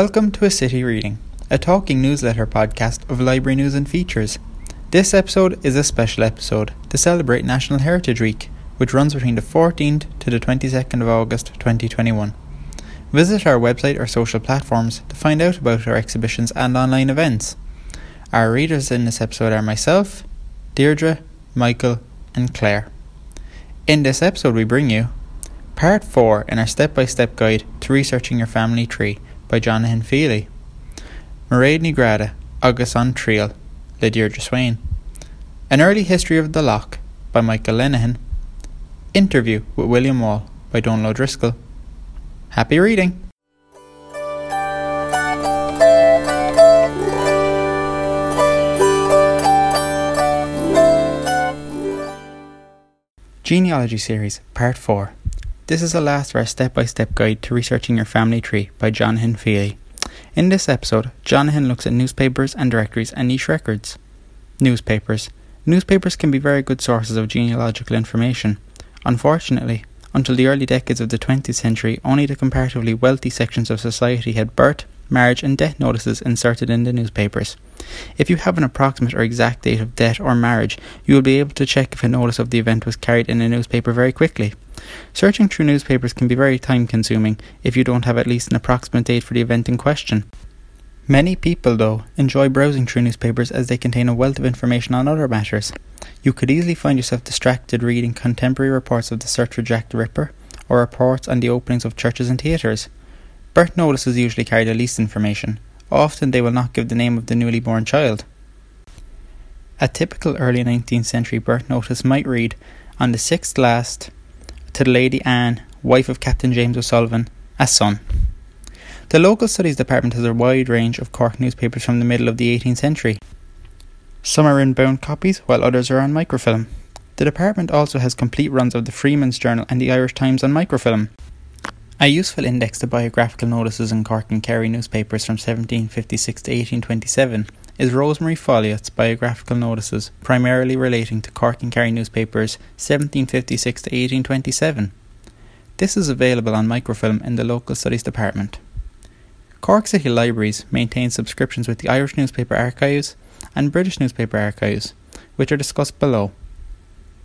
Welcome to A City Reading, a talking newsletter podcast of library news and features. This episode is a special episode to celebrate National Heritage Week, which runs between the 14th to the 22nd of August 2021. Visit our website or social platforms to find out about our exhibitions and online events. Our readers in this episode are myself, Deirdre, Michael, and Claire. In this episode, we bring you Part 4 in our step by step guide to researching your family tree by Johnathon Fehily. Mairéad ní Ghráda, agus an Triail, le Deirdre Swain. An Early History of the Lough by Michael Lenihan. Interview with William Wall by Donal O'Driscoll. Happy reading! Genealogy Series, Part 4. This is the last of our step by step guide to researching your family tree by Johnathon Fehily. In this episode, Johnathon looks at newspapers and directories and niche records. Newspapers. Newspapers can be very good sources of genealogical information. Unfortunately, until the early decades of the 20th century, only the comparatively wealthy sections of society had birth, marriage, and death notices inserted in the newspapers. If you have an approximate or exact date of death or marriage, you will be able to check if a notice of the event was carried in a newspaper very quickly. Searching through newspapers can be very time consuming if you don't have at least an approximate date for the event in question. Many people, though, enjoy browsing through newspapers as they contain a wealth of information on other matters. You could easily find yourself distracted reading contemporary reports of the search for Jack the Ripper or reports on the openings of churches and theatres. Birth notices usually carry the least information. Often they will not give the name of the newly born child. A typical early 19th century birth notice might read, On the sixth last, to the Lady Anne, wife of Captain James O'Sullivan, a son. The local studies department has a wide range of Cork newspapers from the middle of the 18th century. Some are in bound copies, while others are on microfilm. The department also has complete runs of the Freeman's Journal and the Irish Times on microfilm. A useful index to biographical notices in Cork and Kerry newspapers from 1756 to 1827 is Rosemary ffolliott's biographical notices, primarily relating to Cork and Kerry newspapers 1756 to 1827. This is available on microfilm in the local studies department. Cork City Libraries maintain subscriptions with the Irish Newspaper Archives and British Newspaper Archives, which are discussed below.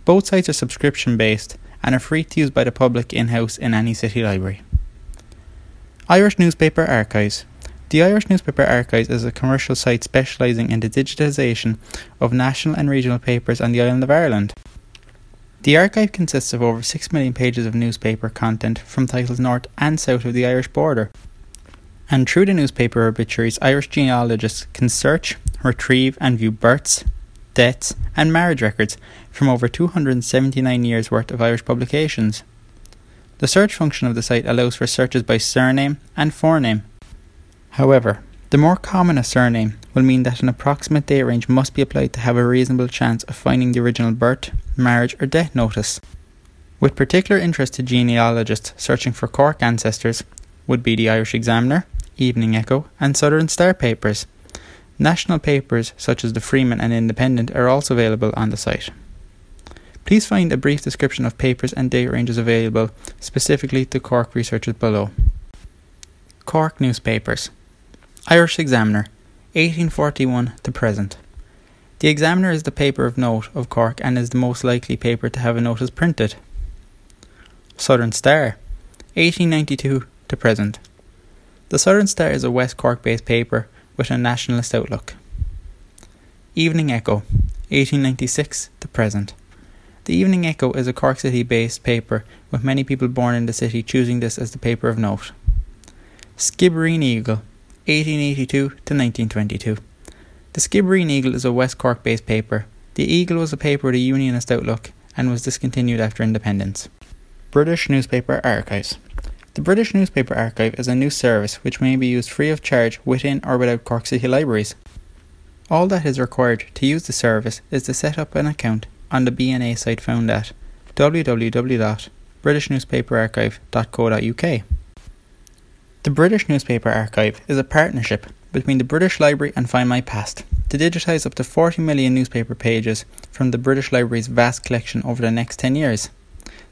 Both sites are subscription based and are free to use by the public in house in any city library. Irish Newspaper Archives The Irish Newspaper Archives is a commercial site specialising in the digitisation of national and regional papers on the island of Ireland. The archive consists of over 6 million pages of newspaper content from titles north and south of the Irish border. And through the newspaper obituaries, Irish genealogists can search, retrieve, and view births, deaths, and marriage records from over 279 years' worth of Irish publications. The search function of the site allows for searches by surname and forename. However, the more common a surname will mean that an approximate date range must be applied to have a reasonable chance of finding the original birth, marriage, or death notice. With particular interest to genealogists searching for Cork ancestors would be the Irish Examiner, Evening Echo, and Southern Star papers. National papers such as the Freeman and Independent are also available on the site. Please find a brief description of papers and date ranges available specifically to Cork researchers below. Cork newspapers Irish Examiner 1841 to present. The Examiner is the paper of note of Cork and is the most likely paper to have a notice printed. Southern Star 1892 to present. The Southern Star is a West Cork based paper with a nationalist outlook. Evening Echo, 1896 to present. The Evening Echo is a Cork City based paper, with many people born in the city choosing this as the paper of note. Skibbereen Eagle, 1882 to 1922. The Skibbereen Eagle is a West Cork based paper. The Eagle was a paper with a unionist outlook and was discontinued after independence. British Newspaper Archives. The British Newspaper Archive is a new service which may be used free of charge within or without Cork City Libraries. All that is required to use the service is to set up an account on the BNA site found at www.britishnewspaperarchive.co.uk. The British Newspaper Archive is a partnership between the British Library and Find My Past to digitise up to 40 million newspaper pages from the British Library's vast collection over the next 10 years.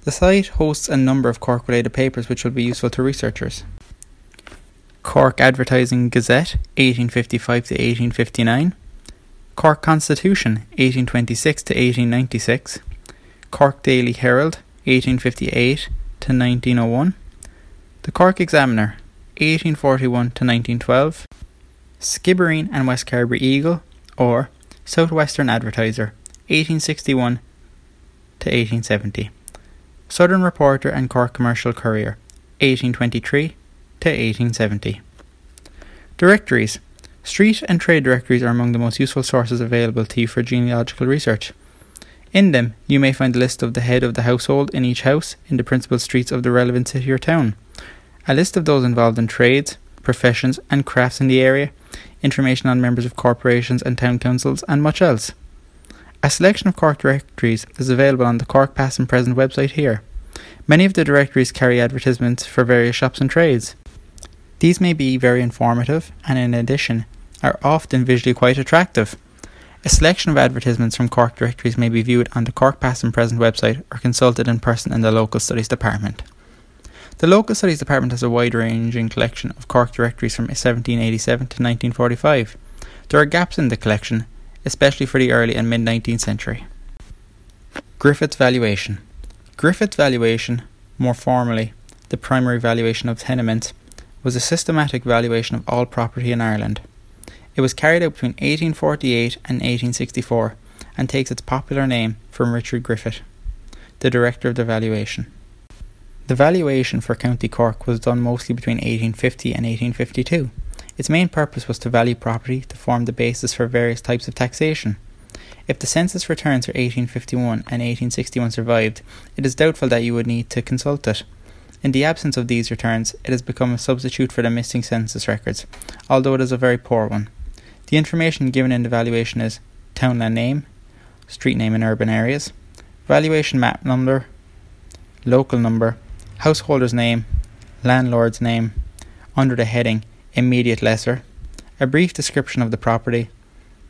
The site hosts a number of Cork related papers which will be useful to researchers. Cork Advertising Gazette 1855 to 1859, Cork Constitution 1826 to 1896, Cork Daily Herald 1858 to 1901, the Cork Examiner 1841 to 1912, Skibbereen and West Carbery Eagle or Southwestern Advertiser 1861 to 1870, Southern Reporter and Cork Commercial Courier 1823 to 1870. Directories Street and trade directories are among the most useful sources available to you for genealogical research. In them, you may find a list of the head of the household in each house in the principal streets of the relevant city or town a list of those involved in trades, professions, and crafts in the area, information on members of corporations and town councils, and much else. A selection of Cork directories is available on the Cork Past and Present website here. Many of the directories carry advertisements for various shops and trades. These may be very informative and, in addition, are often visually quite attractive. A selection of advertisements from Cork directories may be viewed on the Cork Past and Present website or consulted in person in the local studies department. The Local Studies Department has a wide ranging collection of Cork directories from 1787 to 1945. There are gaps in the collection, especially for the early and mid 19th century. Griffith's Valuation Griffith's valuation, more formally, the primary valuation of tenements, was a systematic valuation of all property in Ireland. It was carried out between 1848 and 1864 and takes its popular name from Richard Griffith, the director of the valuation. The valuation for County Cork was done mostly between 1850 and 1852. Its main purpose was to value property to form the basis for various types of taxation. If the census returns for 1851 and 1861 survived, it is doubtful that you would need to consult it. In the absence of these returns, it has become a substitute for the missing census records, although it is a very poor one. The information given in the valuation is townland name, street name in urban areas, valuation map number, local number, householder's name, landlord's name, under the heading Immediate Lessor, a brief description of the property,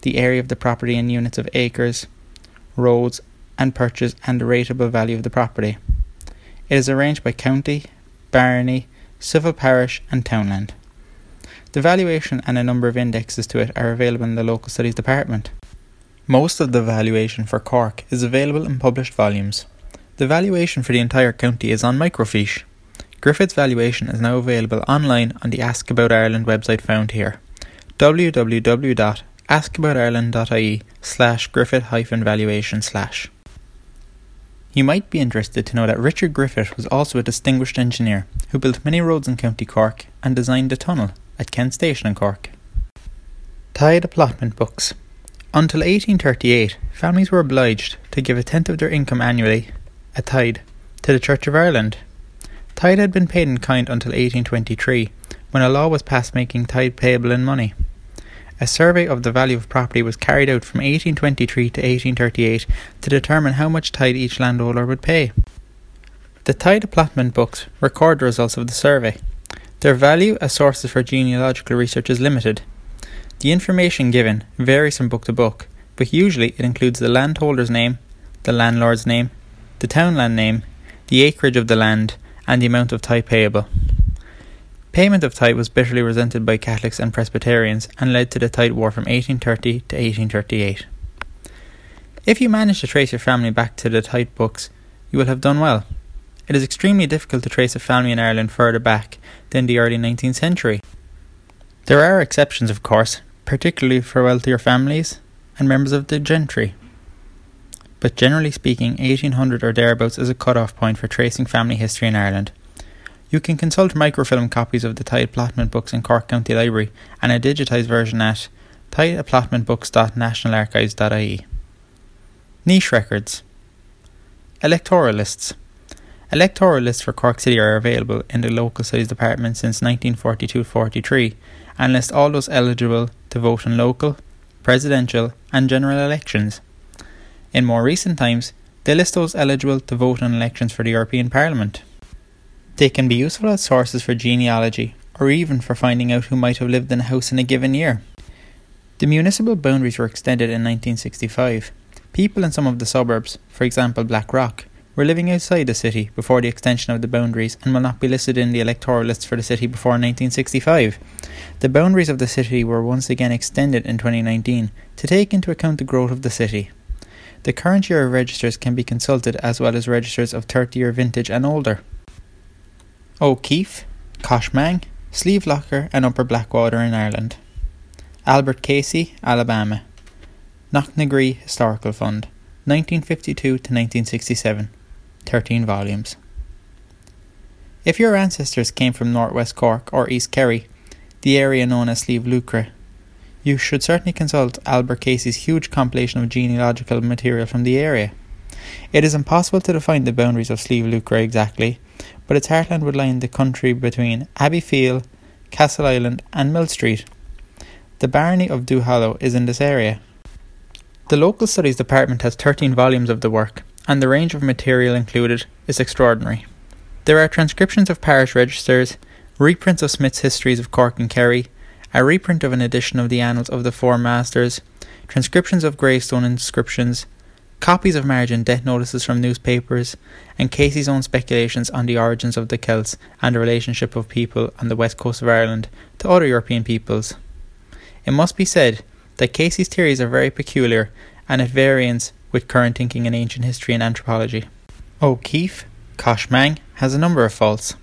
the area of the property in units of acres, roads, and purchase, and the rateable value of the property. It is arranged by county, barony, civil parish, and townland. The valuation and a number of indexes to it are available in the local studies department. Most of the valuation for Cork is available in published volumes. The valuation for the entire county is on microfiche. Griffith's valuation is now available online on the Ask About Ireland website found here www.askaboutireland.ie slash griffith valuation slash. You might be interested to know that Richard Griffith was also a distinguished engineer who built many roads in County Cork and designed a tunnel at Kent Station in Cork. Tithe allotment books. Until 1838, families were obliged to give a tenth of their income annually a tithe, to the Church of Ireland. Tithe had been paid in kind until 1823, when a law was passed making tithe payable in money. A survey of the value of property was carried out from 1823 to 1838 to determine how much tithe each landholder would pay. The tithe allotment books record the results of the survey. Their value as sources for genealogical research is limited. The information given varies from book to book, but usually it includes the landholder's name, the landlord's name, the townland name, the acreage of the land, and the amount of tithe payable. Payment of tithe was bitterly resented by Catholics and Presbyterians and led to the tithe war from 1830 to 1838. If you manage to trace your family back to the tithe books, you will have done well. It is extremely difficult to trace a family in Ireland further back than the early 19th century. There are exceptions, of course, particularly for wealthier families and members of the gentry but generally speaking, 1800 or thereabouts is a cut-off point for tracing family history in Ireland. You can consult microfilm copies of the Tithe Allotment books in Cork County Library and a digitised version at titheallotmentbooks.nationalarchives.ie. Niche records. Electoral lists. Electoral lists for Cork City are available in the local studies department since 1942-43 and list all those eligible to vote in local, presidential and general elections. In more recent times, they list those eligible to vote in elections for the European Parliament. They can be useful as sources for genealogy or even for finding out who might have lived in a house in a given year. The municipal boundaries were extended in 1965. People in some of the suburbs, for example Blackrock, were living outside the city before the extension of the boundaries and will not be listed in the electoral lists for the city before 1965. The boundaries of the city were once again extended in 2019 to take into account the growth of the city. The current year registers can be consulted as well as registers of 30 year vintage and older. O'Kief, Coshmang, Slieve Lougher, and Upper Blackwater in Ireland. Albert Casey, Alabama. Knocknagree Historical Fund, 1952 to 1967, 13 volumes. If your ancestors came from northwest Cork or East Kerry, the area known as Slieve Lucre, you should certainly consult Albert Casey's huge compilation of genealogical material from the area. It is impossible to define the boundaries of Slieve Lucre exactly, but its heartland would lie in the country between Abbeyfeale, Castle Island, and Millstreet. The barony of Duhallow is in this area. The Local Studies Department has 13 volumes of the work, and the range of material included is extraordinary. There are transcriptions of parish registers, reprints of Smith's Histories of Cork and Kerry, a reprint of an edition of the Annals of the Four Masters, transcriptions of gravestone inscriptions, copies of marriage and death notices from newspapers, and Casey's own speculations on the origins of the Celts and the relationship of people on the west coast of Ireland to other European peoples. It must be said that Casey's theories are very peculiar and at variance with current thinking in ancient history and anthropology. O'Kief, Coshmang, has a number of faults.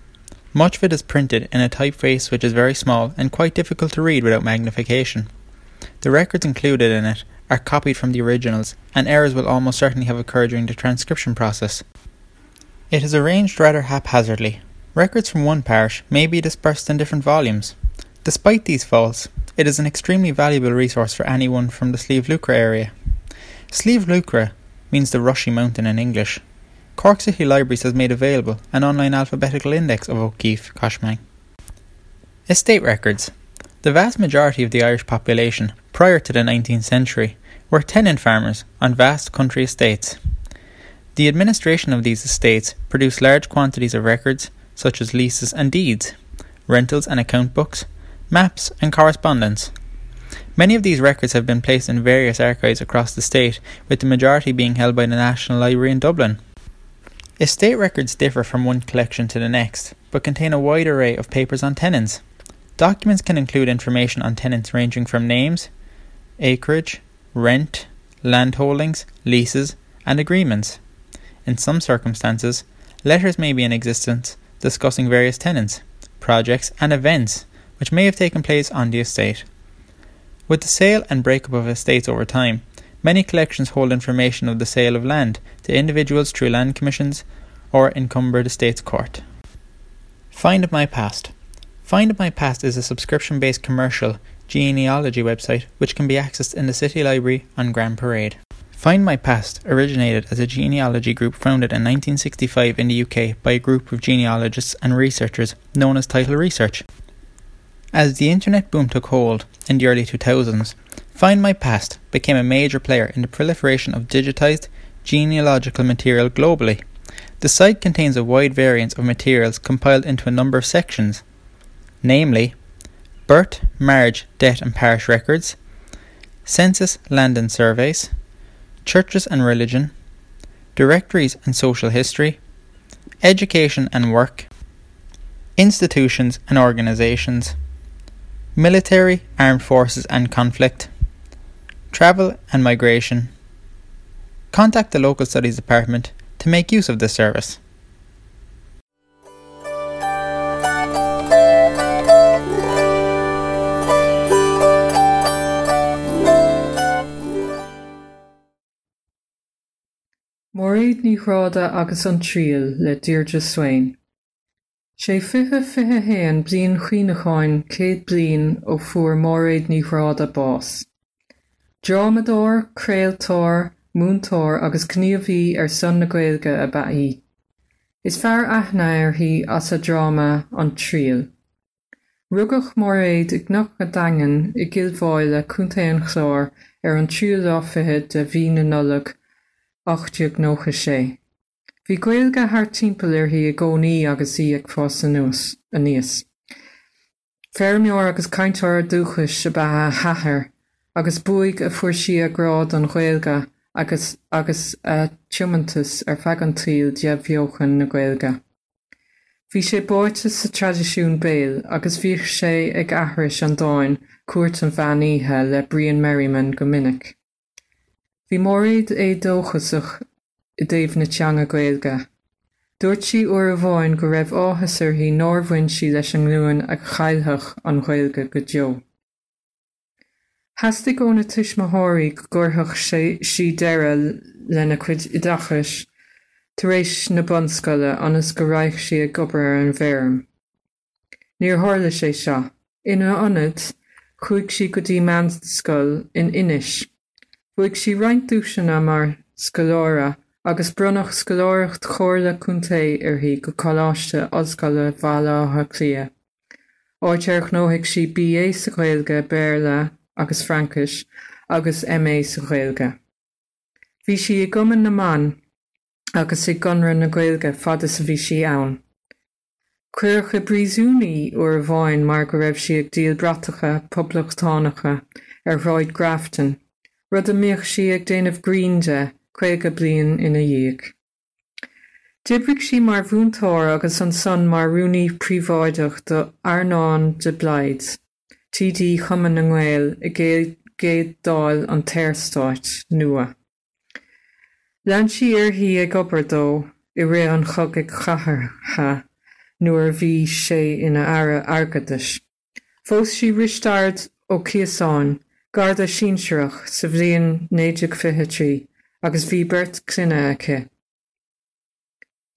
Much of it is printed in a typeface which is very small and quite difficult to read without magnification. The records included in it are copied from the originals, and errors will almost certainly have occurred during the transcription process. It is arranged rather haphazardly. Records from one parish may be dispersed in different volumes. Despite these faults, it is an extremely valuable resource for anyone from the Slieve Lucre area. Slieve Lucre means the Rushy Mountain in English, Cork City Libraries has made available an online alphabetical index of O'Kief Coshmang. Estate records. The vast majority of the Irish population, prior to the 19th century, were tenant farmers on vast country estates. The administration of these estates produced large quantities of records, such as leases and deeds, rentals and account books, maps and correspondence. Many of these records have been placed in various archives across the state, with the majority being held by the National Library in Dublin. Estate records differ from one collection to the next, but contain a wide array of papers on tenants. Documents can include information on tenants ranging from names, acreage, rent, landholdings, leases, and agreements. In some circumstances, letters may be in existence discussing various tenants, projects, and events which may have taken place on the estate. With the sale and breakup of estates over time, Many collections hold information of the sale of land to individuals through land commissions or encumbered estates court. Find My Past. Find My Past is a subscription based commercial genealogy website which can be accessed in the City Library on Grand Parade. Find My Past originated as a genealogy group founded in 1965 in the UK by a group of genealogists and researchers known as Title Research. As the internet boom took hold in the early 2000s, Find My Past became a major player in the proliferation of digitized genealogical material globally. The site contains a wide variance of materials compiled into a number of sections, namely birth, marriage, death and parish records, census, land and surveys, churches and religion, directories and social history, education and work, institutions and organizations, military, armed forces and conflict, travel and migration. Contact the local studies department to make use of this service. Mairéad ní Ghráda agus an tríal le Deirdre Swain. sé fithe fithe héan blion chuoineáin céad blion ó fuair móréid ní chráda bás. Dromadóir, craoltóir, múntóir agus gníomhí ar son na Gaeilge a b'í. Is fearr aithne uirthaí as a dráma an tríal. Rugach mór éiad ag nach a dagan i gilmháile chuntaon chlár ar an tríal áfithe de bhí na nulach 8 nócha sé. Bhí gailge th timpplairthaí i gcónaí agus í ag fás san nús a níos. Fermór agus caiinteir dúchas se bethe hathair agus buig a fuair si a grád an ghilga agus agus uh, tumantas ar fegan tríal de bheochan na ghilga. Bhí sé báite sa tradiisiún béal agus bhíh sé ag ahris an dáin cuat an bheaníthe le Brian Merriman go minic. Bhí mórid é dóchasach i déobh na teanga ghilga. Dúirt si uair a bháin go raibh áhasar hí nómhain si leis an luúin ag chailthach an ghilga go deo. Hastig óna tuis mathirí gurthach si deire lena chuid i dachas, taréis na bonscoile anas go raich si a gobar ar an bhéirm. Níor hála sé seo, ina anad chuig si go dtí manscoil in inis. Bhuaig si reinintúisina mar scolára agus brunach scoláirecht chóirla chunta ar hí go choláiste oscaile bhálátha clia. Áitearch nóhiic si BA sa chléilge béle agus Frankis agus MA sa ghilge. Bhí si i goman na man agus i gunra na ghilge fada sa bhí si ann. Cuircha brísúní uair a bháin mar go raibh si ag díal bratacha poblachtánacha ar ráid Grafton, rud a míoch si ag déanamh Greende chuige blion ina dhéag. Dibric si mar bhúntáir agus an son mar runúní príomháideach do Arnáin de Blaid. TD chuman na nghil i géad dáil an téirstáit nua. Lean si ar hí ag gobar dó i ré an chug ag chathartha nuair bhí sé ina ara agadis. Fós si riistard ó Ciasáin, garda síseach sa fithe trí agus bhí bert cluine aice.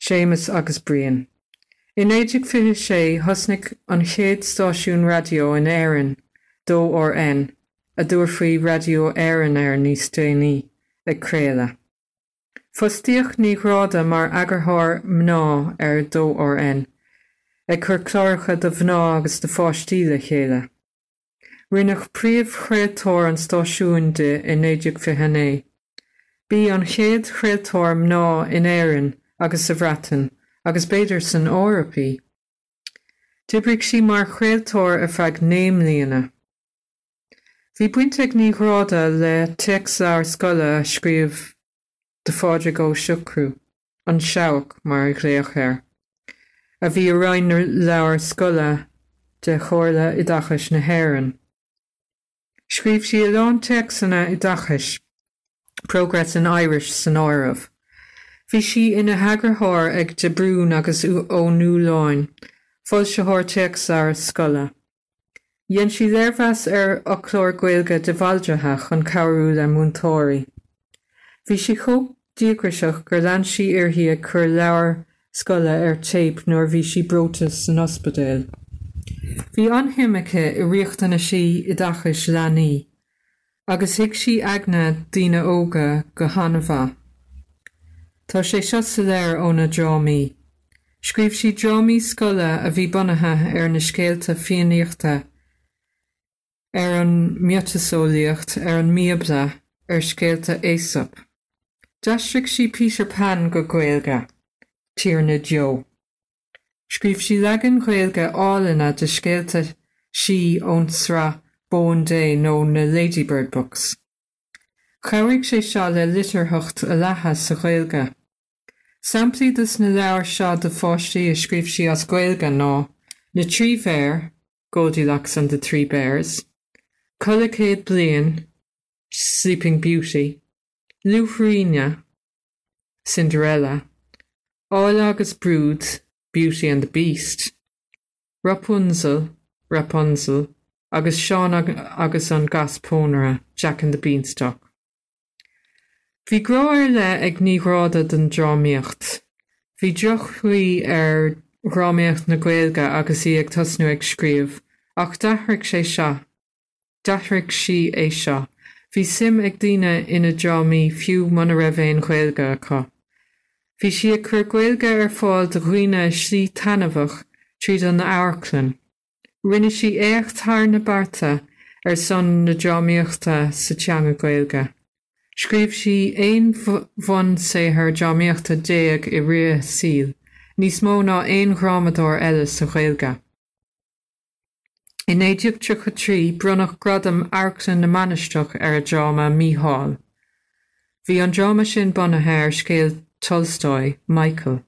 Sémas agus brion. In éidir fi sé thusnig an chéad stáisiún radio in éan dó ó N a dúir faoi radio éan ar níos déanaí agcréile. Fostíoch níráda mar agurthir mná ar dó ó N, ag chur chláircha do bhná agus de fástíle chéile. Rinach príomh chréaltóir an stáisiúnde in éidir fihanné. Bí an chéad chréaltóir mná in éan agus sa bhratan, agus béidir san árapaí. Dibrig si mar chréaltóir a feag néimlíana. Bhí buinte ag níráda le texar scoile scríomh de fáide go siúcrú, an seach mar réochir. A bhí reinar leabhar scoile de chóirla i dachas na haan. Scríb si a lán texanna i dachas, Progress in Irish san áirih. Bhí si ina hagarthir ag de brún agus ó núláin, fáil se háteach ar scola. Dhéan si léirhas ar ochlór ghilge de bhaldrathe an cabú le múntóirí. Bhí si chodíagriseach gur lean si arhí a chur leabhar scola ar tape nuair bhí si brotas san ospedéil. Bhí anhimimecha i riochttainna si i dachas lenaí, agus hiic si agna dína óga go hanamha. Tá sé seo sa léir óna drámí. Scríb si drámí scola a bhí bunathe ar na scéalta fioníochta ar an miotasóíocht ar an míobla ar scéalta éasop. Deistri si Peter Pan go ghilga, tír na Jo. Scríb si legan ghilga álanna de scéalta si ón sra bón dé nó na Ladybird Books. Chaigh sé seo le litarthacht a lethas sa ghilga. Samplaí dus na leabhar seo de fáistí a scríb si as ghilga ná na trí bhéir Goldilocks and the Three Bears, Colacéad blian Sleeping Beauty, Lufrina Cinderella, Áil agus Brood Beauty and the Beast, Rapunzel Rapunzel. Agus Seán agus an gaspónara Jack and the Beanstalk. Bhí gráir le ag níráda den drámíocht. Bhí drochuí ar ráméocht na ghilga agus í ag tasnú ag scríomh, ach dethric sé seo. Dethric si é seo. Bhí sim ag daine ina drámí fiú mana rahhéin ghilga acu. Bhí si chur ghilga ar fáil do chuoine slí tanmhah tríd an na áirclan. Rinne si écht thar na barta ar son na drámíochta sa teanga ghilga. Scríb si éon bhain sé th deamíochtta déag i ri síl, níos mó ná éon chrámadóir eile sa chhéilga. In éidir tu chu trí brunach gradam airclan na manisteach ar a dráma míáil. Bhí an drama sin bannathir scéal Tolstoi, Michael.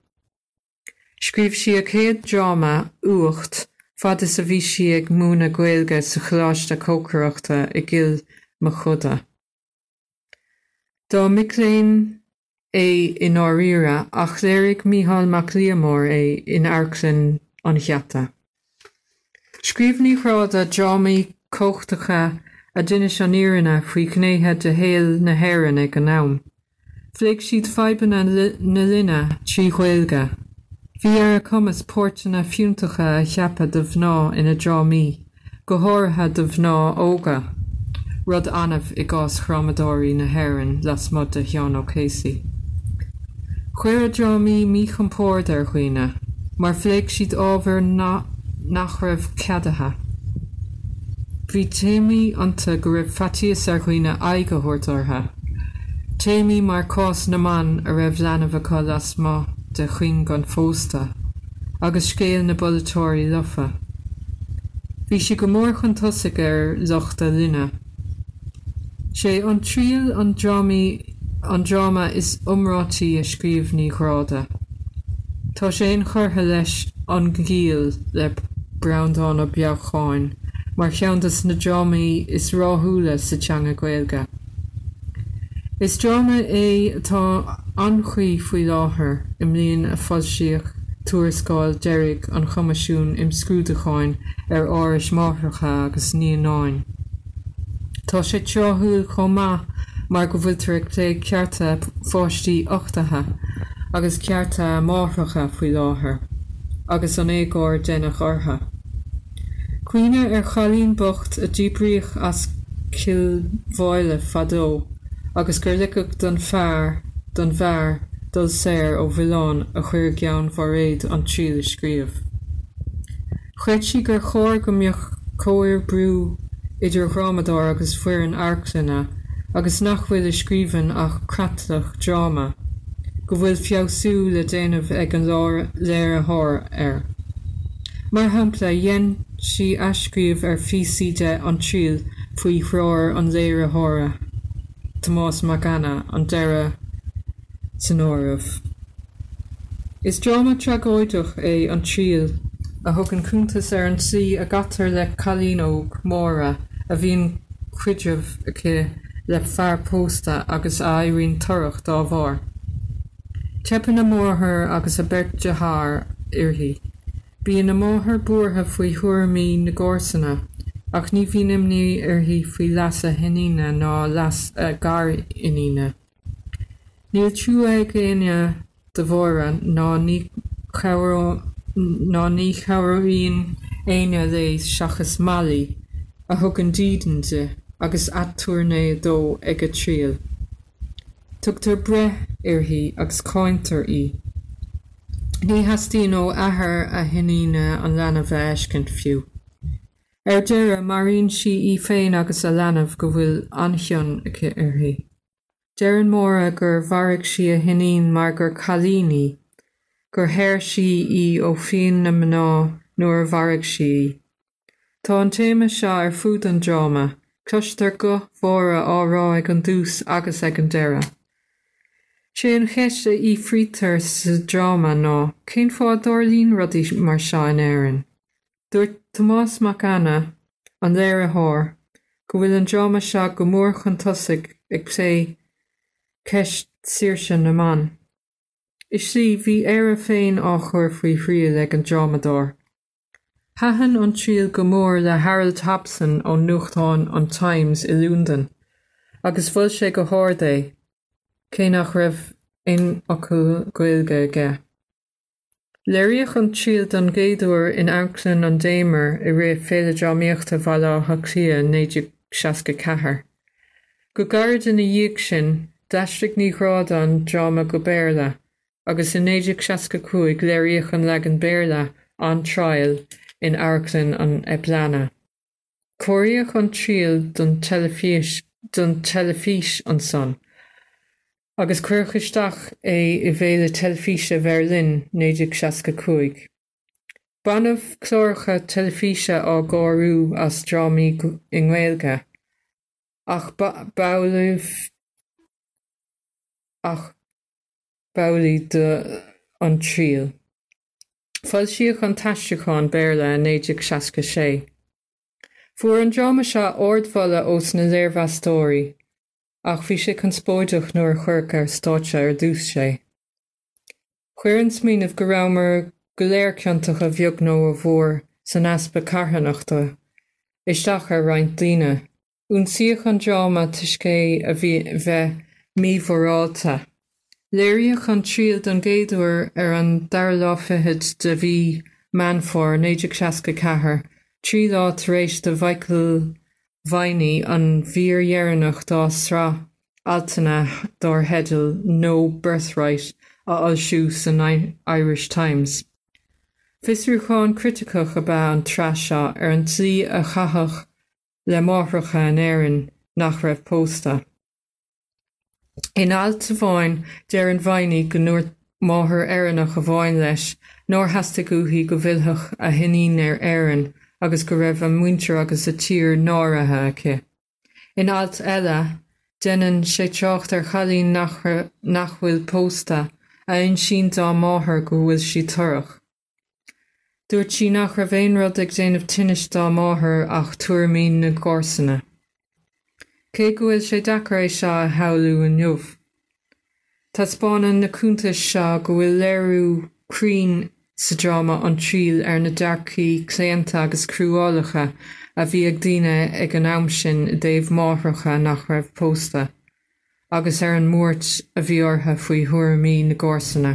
Scríb si a chéad drama uacht fad is a bhí si ag múna ghilge sa chláiste cócraachta i gil mo chuda. Dá miléin é in áíra ach léirigh míhall mac líamór é in airlinn an cheata. Scríbní chráda drámaí cóchtacha a duine an íanna faoi cnéthe de héal na haan ag an nám. Fléig siad febanna na linne trí chhilga. Bhí ar a cumas póirtena fiúntacha a cheappa do bhná ina drámí, go háirithe do bhná óga. Rud anmh i gás chramadóí na haan las mud a ó céí. Chuir a drámí mí chumpóir ar chuoine, mar phléic siad ábhar nach raibh ceadathe. Bhí téimi anta go raibh fatíos ar chuoine aigehoirtartha. Téimi mar cás na man a raibh leanamh aá las má de chuin gan fósta, agus scéal na bolatóirí lofa. Bhí si go mór chun tosaigh ar lochta linne. Sé an tríal an drámaí an drama is umrátíí a scríomhní chráda. Tá sé an churtha leis an gíal le bradáin a beagcháin, mar cheantas na dramaí is ráthúla sa teanga ghilga. Is drama é atá anchuí faoi láthair im líon a fodsiíoch túrascáil deirig an chumasisiún im scrúdaáin ar áris máthracha agus níonáin. Tá sé teothú chomá mar go bhfuiltar lé cearta fáistí 8tathe agus cearta máthracha faoi láthair, agus an éáir dénach ortha. Cuoine ar chalín bocht a ddíbríoch as cilmháile fadó, agus gur licuh don fearr don bhear dul séir ó bhián a chuir ceann war réad an tríle scríomh. Chréid si gur chóir go mbeoch cóir brú idir chrámadá agus fuair an airclanna agus nachhfuil is scríban ach cratlach drama, go bhfuil fiosú le déanamh ag an léir athir ar. Mar hapla dhéan si ascríomh ar fiide an tríal faoi chráir an léir athra. Tomás Magana an deire san ámh. Is drama tragóideach é an tríal a thug an cúntas ar an si a gatar le chalíóg móra a bhín cuiidirh aici le fear pósta agus éiron tuach dá bhar. Tepan na mórthair agus a beirt dethir irthaí. Bhí na máthair buórtha faoi thuirmí na gcósanna, ach ní bhínim ní ar hí faoi las a heíine ná las a gar iníine. Níl tú éine de bhra ná ní ná ní cheíon aine éis seachas malí a thug an dídante agus atúrné dó ag a tríal. Tugtar bre arhí agus cáintar í. Ní hastíí ó ahar a hiníine an lena bheiscin fiú. Er deire maríonn si í féin agus a lenamh go bhfuil anchean aici arthaí. Dean móra gur bharigh si a hinín mar gur chalíní, gur héir si í ó féin na mná nuair bharigh si. Tá an téime seo ar fud an drama, clustar go mhra árá ag an dús agus ag an deire. sé an cheiste í fritar sa drama ná, cén fá dálín rudí mar seán éan. Dúirt Tomás Macana an léir athir, go bhfuil an drama se go mór chun tosaigh ag sé ceist siirse na man. Is si bhí ar a féin á chur faoi chríil ag an dramador. Hahan an tríal go mór le Harold Hobson ó nuachtáin an Times i Lúndan, agus bfuil sé go háir cé nach raibh in acu goilge ge. Léiríoch an tríal an géadúir in anclan an déimer i ré féle dráíochtta bhile halia néidir seaca cethir. Go gard in na dhéag sin deistri níráda an drama go béla, agus in néidir seaca cuaig léiríoch an le an béla an trial in airclan an eblana. Choíoch an tríal don telefís don telefís an son. agus chuirchuisteach é i bhéle telefíe Berlin néidir seaca cuaig. Banmh chlóircha telefíe á gáú as drámí inhilge, ach bailh ach bailí de an tríal. Fáil siach an taiisteáin béle in éidir seaca sé. Fuair an drama seo ordmhile os na léirhhetóí, ach bhí sé chun spóideach nuair chuircha ar stáite ar dús sé. Chuir an smíanamh go ramer go léirceantacha bheag nó a bhór san aspa carthanachta, isteach ar roiint daine, ún siach an drama tuiscé a bhí bheith míhráta. Léiríoch an tríal don géadúir ar an dar láfihead de bhí manfór 1960 cethir trí lá rééis de bhaicil bhainní an bhíorhearannach dá srá altainna dár hedal nó birthright a alsú san Irish Times. Fisrúáin criticach a b an tra seo ar an tí a chathach le máthracha an éan nach raibh pósta. In alta bháin déir an bhainní go nuair máthair éannach a bháin leis, nóir heasta gohíí go bhilthach a hinín ar éan agus go raibh an muintear agus a tír náirithe aice. In alt eile, denan sé teocht ar chalín nachhfuil pósta a on sin dá máthair go bhfuil si tuach. Dúirt si nach ra bhéonrad ag déanamh tuinis dá máthair ach tuairmín na gcósanna. Cé gohfuil sé dachar é seo a heú an jomh. Tá spánan naúnta seo go bhfuil léirúrín sa drama an tríal ar na dearcaí cléanta agus cruúálacha a bhí ag daine ag an am sin déobh máthracha nach raibh pósta, agus ar an mórt a bhí ortha faoi thuairmí na ggósanna.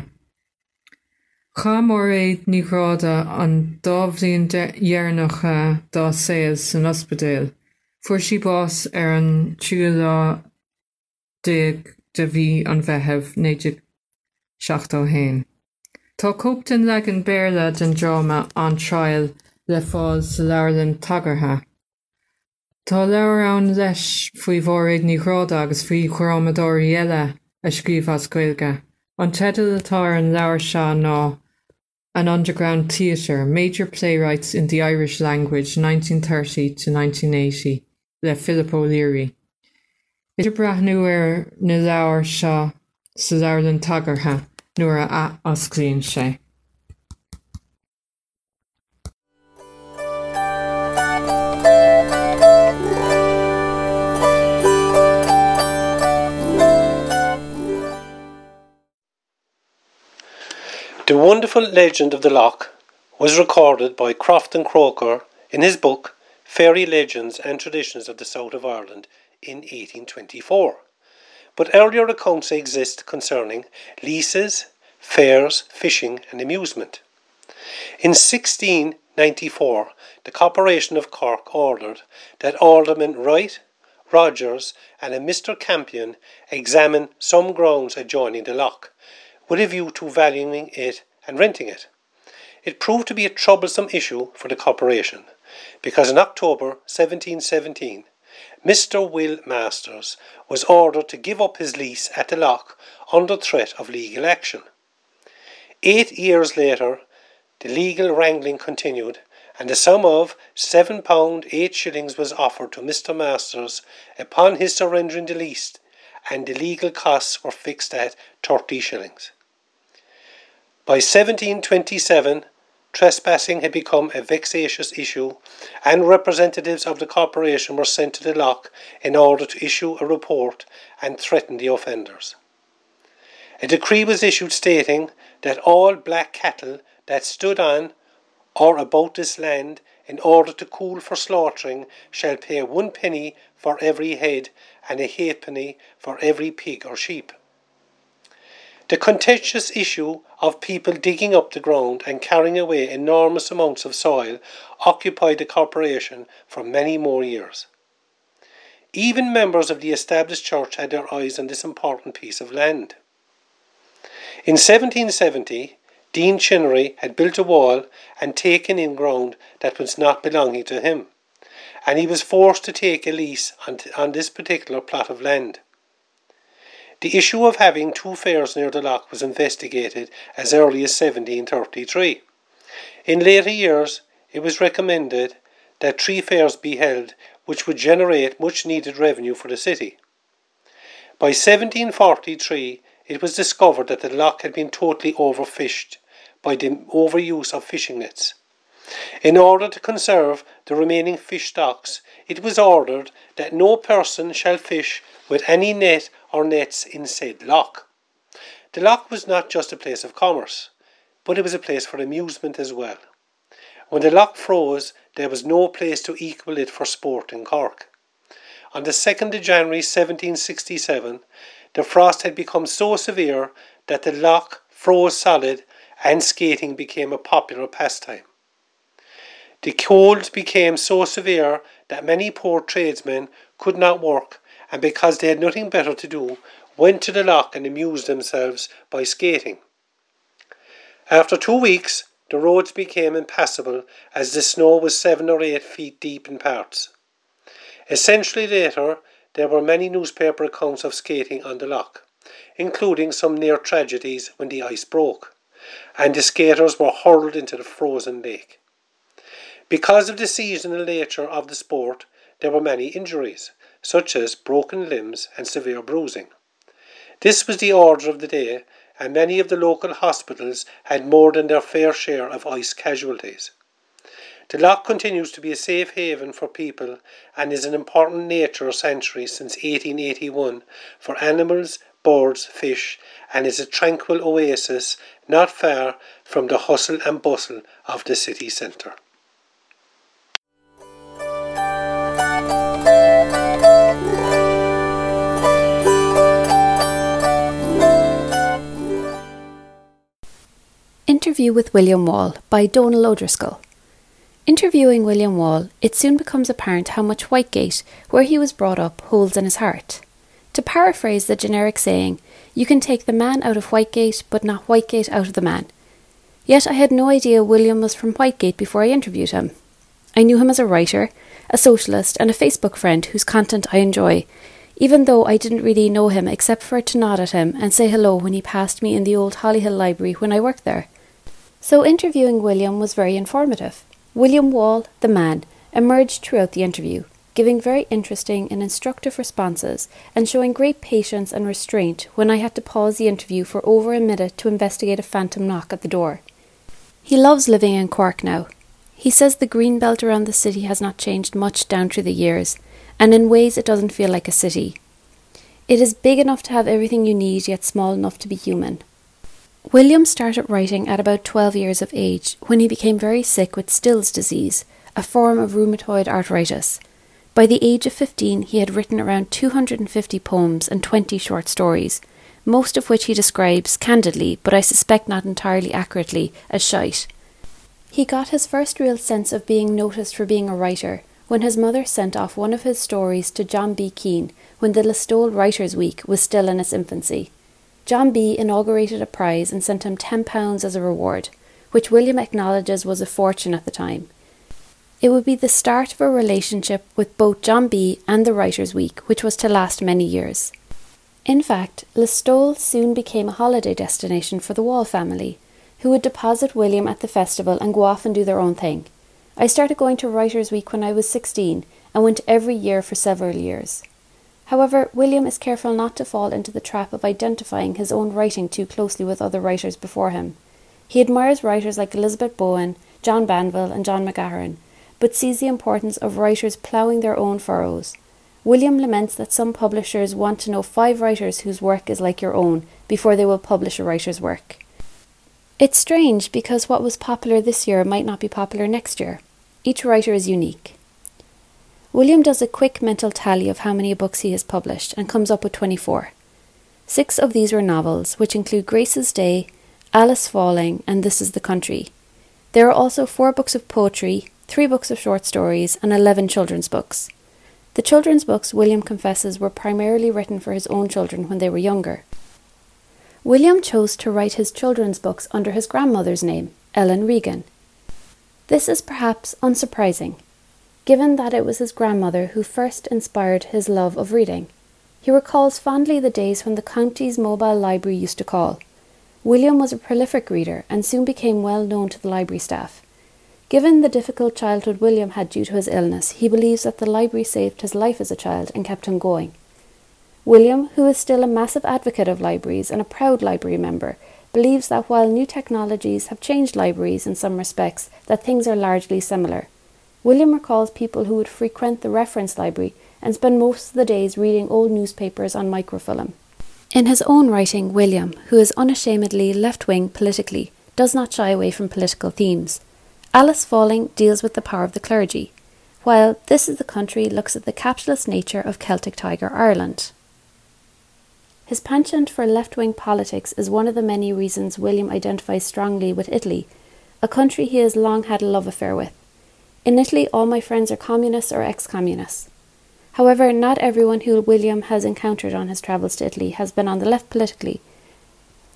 Cha mór éiad níráda an dábhlíonn dhearnacha dá séas san ospedéil, fuair si bás ar an triúlá déag de bhí an bheitheh néidir seachtó héin. Tá cóptain le an den drama an trial le fáil sa leirlinn tagartha. Tá leir an leis faoi bhóraigh níráda agus faoi choramadóí eile a scríomh as scoilge. An se ná an underground theatre, major playwrights in the Irish language 1930 to 1980 le Philip O'Leary. Idir brathnú ar na leabhar seo sa leirlinn tagartha. nuair a osclaíonn sé. The wonderful legend of the Lough was recorded by Crofton Croker in his book Fairy Legends and Traditions of the South of Ireland in 1824 but earlier accounts exist concerning leases, fairs, fishing, and amusement. In 1694, the Corporation of Cork ordered that Alderman Wright, Rogers, and a Mr. Campion examine some grounds adjoining the Lough, with a view to valuing it and renting it. It proved to be a troublesome issue for the corporation, because in October 1717 Mr. Will Masters was ordered to give up his lease at the Lough under threat of legal action. Eight years later, the legal wrangling continued, and the sum of seven pound eight shillings was offered to Mr. Masters upon his surrendering the lease, and the legal costs were fixed at thirty shillings. By 1727, trespassing had become a vexatious issue, and representatives of the corporation were sent to the Lough in order to issue a report and threaten the offenders. A decree was issued stating that all black cattle that stood on or about this land in order to cool for slaughtering shall pay one penny for every head and a halfpenny for every pig or sheep. The contentious issue of people digging up the ground and carrying away enormous amounts of soil occupied the corporation for many more years. Even members of the established church had their eyes on this important piece of land. In 1770, Dean Chinnery had built a wall and taken in ground that was not belonging to him, and he was forced to take a lease on, on this particular plot of land. The issue of having two fairs near the Lough was investigated as early as 1733. In later years, it was recommended that three fairs be held, which would generate much needed revenue for the city. By 1743, it was discovered that the Lough had been totally overfished by the overuse of fishing nets. In order to conserve the remaining fish stocks, it was ordered that no person shall fish with any net or nets in said Lough. The Lough was not just a place of commerce, but it was a place for amusement as well. When the Lough froze, there was no place to equal it for sport in Cork. On the 2nd of January 1767, the frost had become so severe that the Lough froze solid and skating became a popular pastime. The cold became so severe that many poor tradesmen could not work, and because they had nothing better to do, went to the Lough and amused themselves by skating. After two weeks, the roads became impassable as the snow was seven or eight feet deep in parts. A century later, there were many newspaper accounts of skating on the Lough, including some near tragedies when the ice broke, and the skaters were hurled into the frozen lake. Because of the seasonal nature of the sport, there were many injuries, such as broken limbs and severe bruising. This was the order of the day, and many of the local hospitals had more than their fair share of ice casualties. The Lough continues to be a safe haven for people and is an important nature sanctuary since 1881 for animals, birds, fish, and is a tranquil oasis not far from the hustle and bustle of the city centre. Interview with William Wall by Donal O'Driscoll. Interviewing William Wall, it soon becomes apparent how much Whitegate, where he was brought up, holds in his heart. To paraphrase the generic saying, you can take the man out of Whitegate, but not Whitegate out of the man. Yet I had no idea William was from Whitegate before I interviewed him. I knew him as a writer, a socialist, and a Facebook friend whose content I enjoy, even though I didn't really know him except for to nod at him and say hello when he passed me in the old Hollyhill Library when I worked there. So interviewing William was very informative. William Wall, the man, emerged throughout the interview, giving very interesting and instructive responses and showing great patience and restraint when I had to pause the interview for over a minute to investigate a phantom knock at the door. He loves living in Cork now. He says the green belt around the city has not changed much down through the years, and in ways it doesn't feel like a city. It is big enough to have everything you need, yet small enough to be human. William started writing at about 12 years of age when he became very sick with Still's disease, a form of rheumatoid arthritis. By the age of 15, he had written around 250 poems and 20 short stories, most of which he describes candidly, but I suspect not entirely accurately, as shite. He got his first real sense of being noticed for being a writer when his mother sent off one of his stories to John B. Keane when the Listowel Writers' Week was still in its infancy. John B. inaugurated a prize and sent him £10 as a reward, which William acknowledges was a fortune at the time. It would be the start of a relationship with both John B. and the Writers' Week, which was to last many years. In fact, Listowel soon became a holiday destination for the Wall family, who would deposit William at the festival and go off and do their own thing. I started going to Writers' Week when I was 16 and went every year for several years. However, William is careful not to fall into the trap of identifying his own writing too closely with other writers before him. He admires writers like Elizabeth Bowen, John Banville, and John McGahern, but sees the importance of writers ploughing their own furrows. William laments that some publishers want to know five writers whose work is like your own before they will publish a writer's work. It's strange because what was popular this year might not be popular next year. Each writer is unique. William does a quick mental tally of how many books he has published and comes up with 24. Six of these were novels, which include Grace's Day, Alice Falling, and This is the Country. There are also four books of poetry, three books of short stories, and 11 children's books. The children's books, William confesses, were primarily written for his own children when they were younger. William chose to write his children's books under his grandmother's name, Ellen Regan. This is perhaps unsurprising given that it was his grandmother who first inspired his love of reading. He recalls fondly the days when the county's mobile library used to call. William was a prolific reader and soon became well known to the library staff. Given the difficult childhood William had due to his illness, he believes that the library saved his life as a child and kept him going. William, who is still a massive advocate of libraries and a proud library member, believes that while new technologies have changed libraries in some respects, that things are largely similar. William recalls people who would frequent the reference library and spend most of the days reading old newspapers on microfilm. In his own writing, William, who is unashamedly left wing politically, does not shy away from political themes. Alice Falling deals with the power of the clergy, while This is the Country looks at the capitalist nature of Celtic Tiger Ireland. His penchant for left wing politics is one of the many reasons William identifies strongly with Italy, a country he has long had a love affair with. In Italy, all my friends are communists or ex communists. However, not everyone who William has encountered on his travels to Italy has been on the left politically.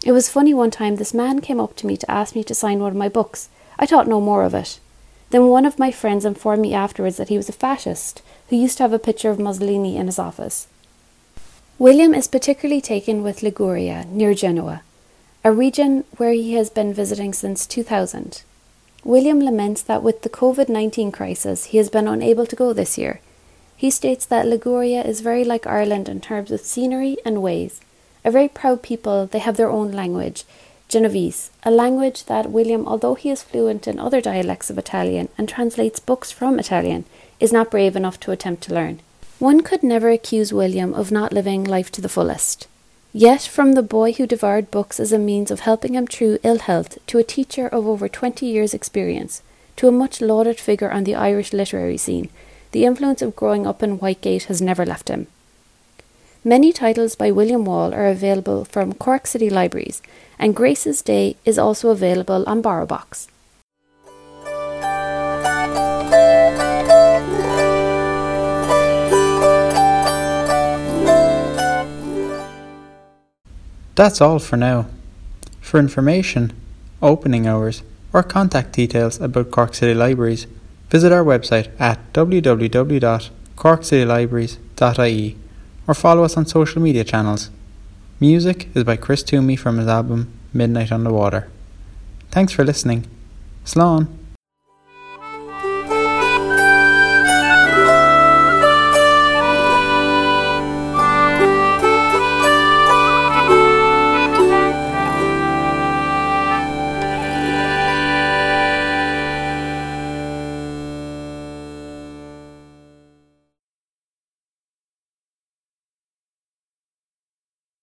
It was funny one time this man came up to me to ask me to sign one of my books. I thought no more of it. Then one of my friends informed me afterwards that he was a fascist who used to have a picture of Mussolini in his office. William is particularly taken with Liguria, near Genoa, a region where he has been visiting since 2000. William laments that with the COVID 19 crisis, he has been unable to go this year. He states that Liguria is very like Ireland in terms of scenery and ways. A very proud people, they have their own language, Genovese, a language that William, although he is fluent in other dialects of Italian and translates books from Italian, is not brave enough to attempt to learn. One could never accuse William of not living life to the fullest. Yet, from the boy who devoured books as a means of helping him through ill health to a teacher of over 20 years' experience, to a much lauded figure on the Irish literary scene, the influence of growing up in Whitegate has never left him. Many titles by William Wall are available from Cork City Libraries, and Grace's Day is also available on BorrowBox. That's all for now. For information, opening hours, or contact details about Cork City Libraries, visit our website at www.corkcitylibraries.ie or follow us on social media channels. Music is by Chris Toomey from his album Midnight on the Water. Thanks for listening. Slán!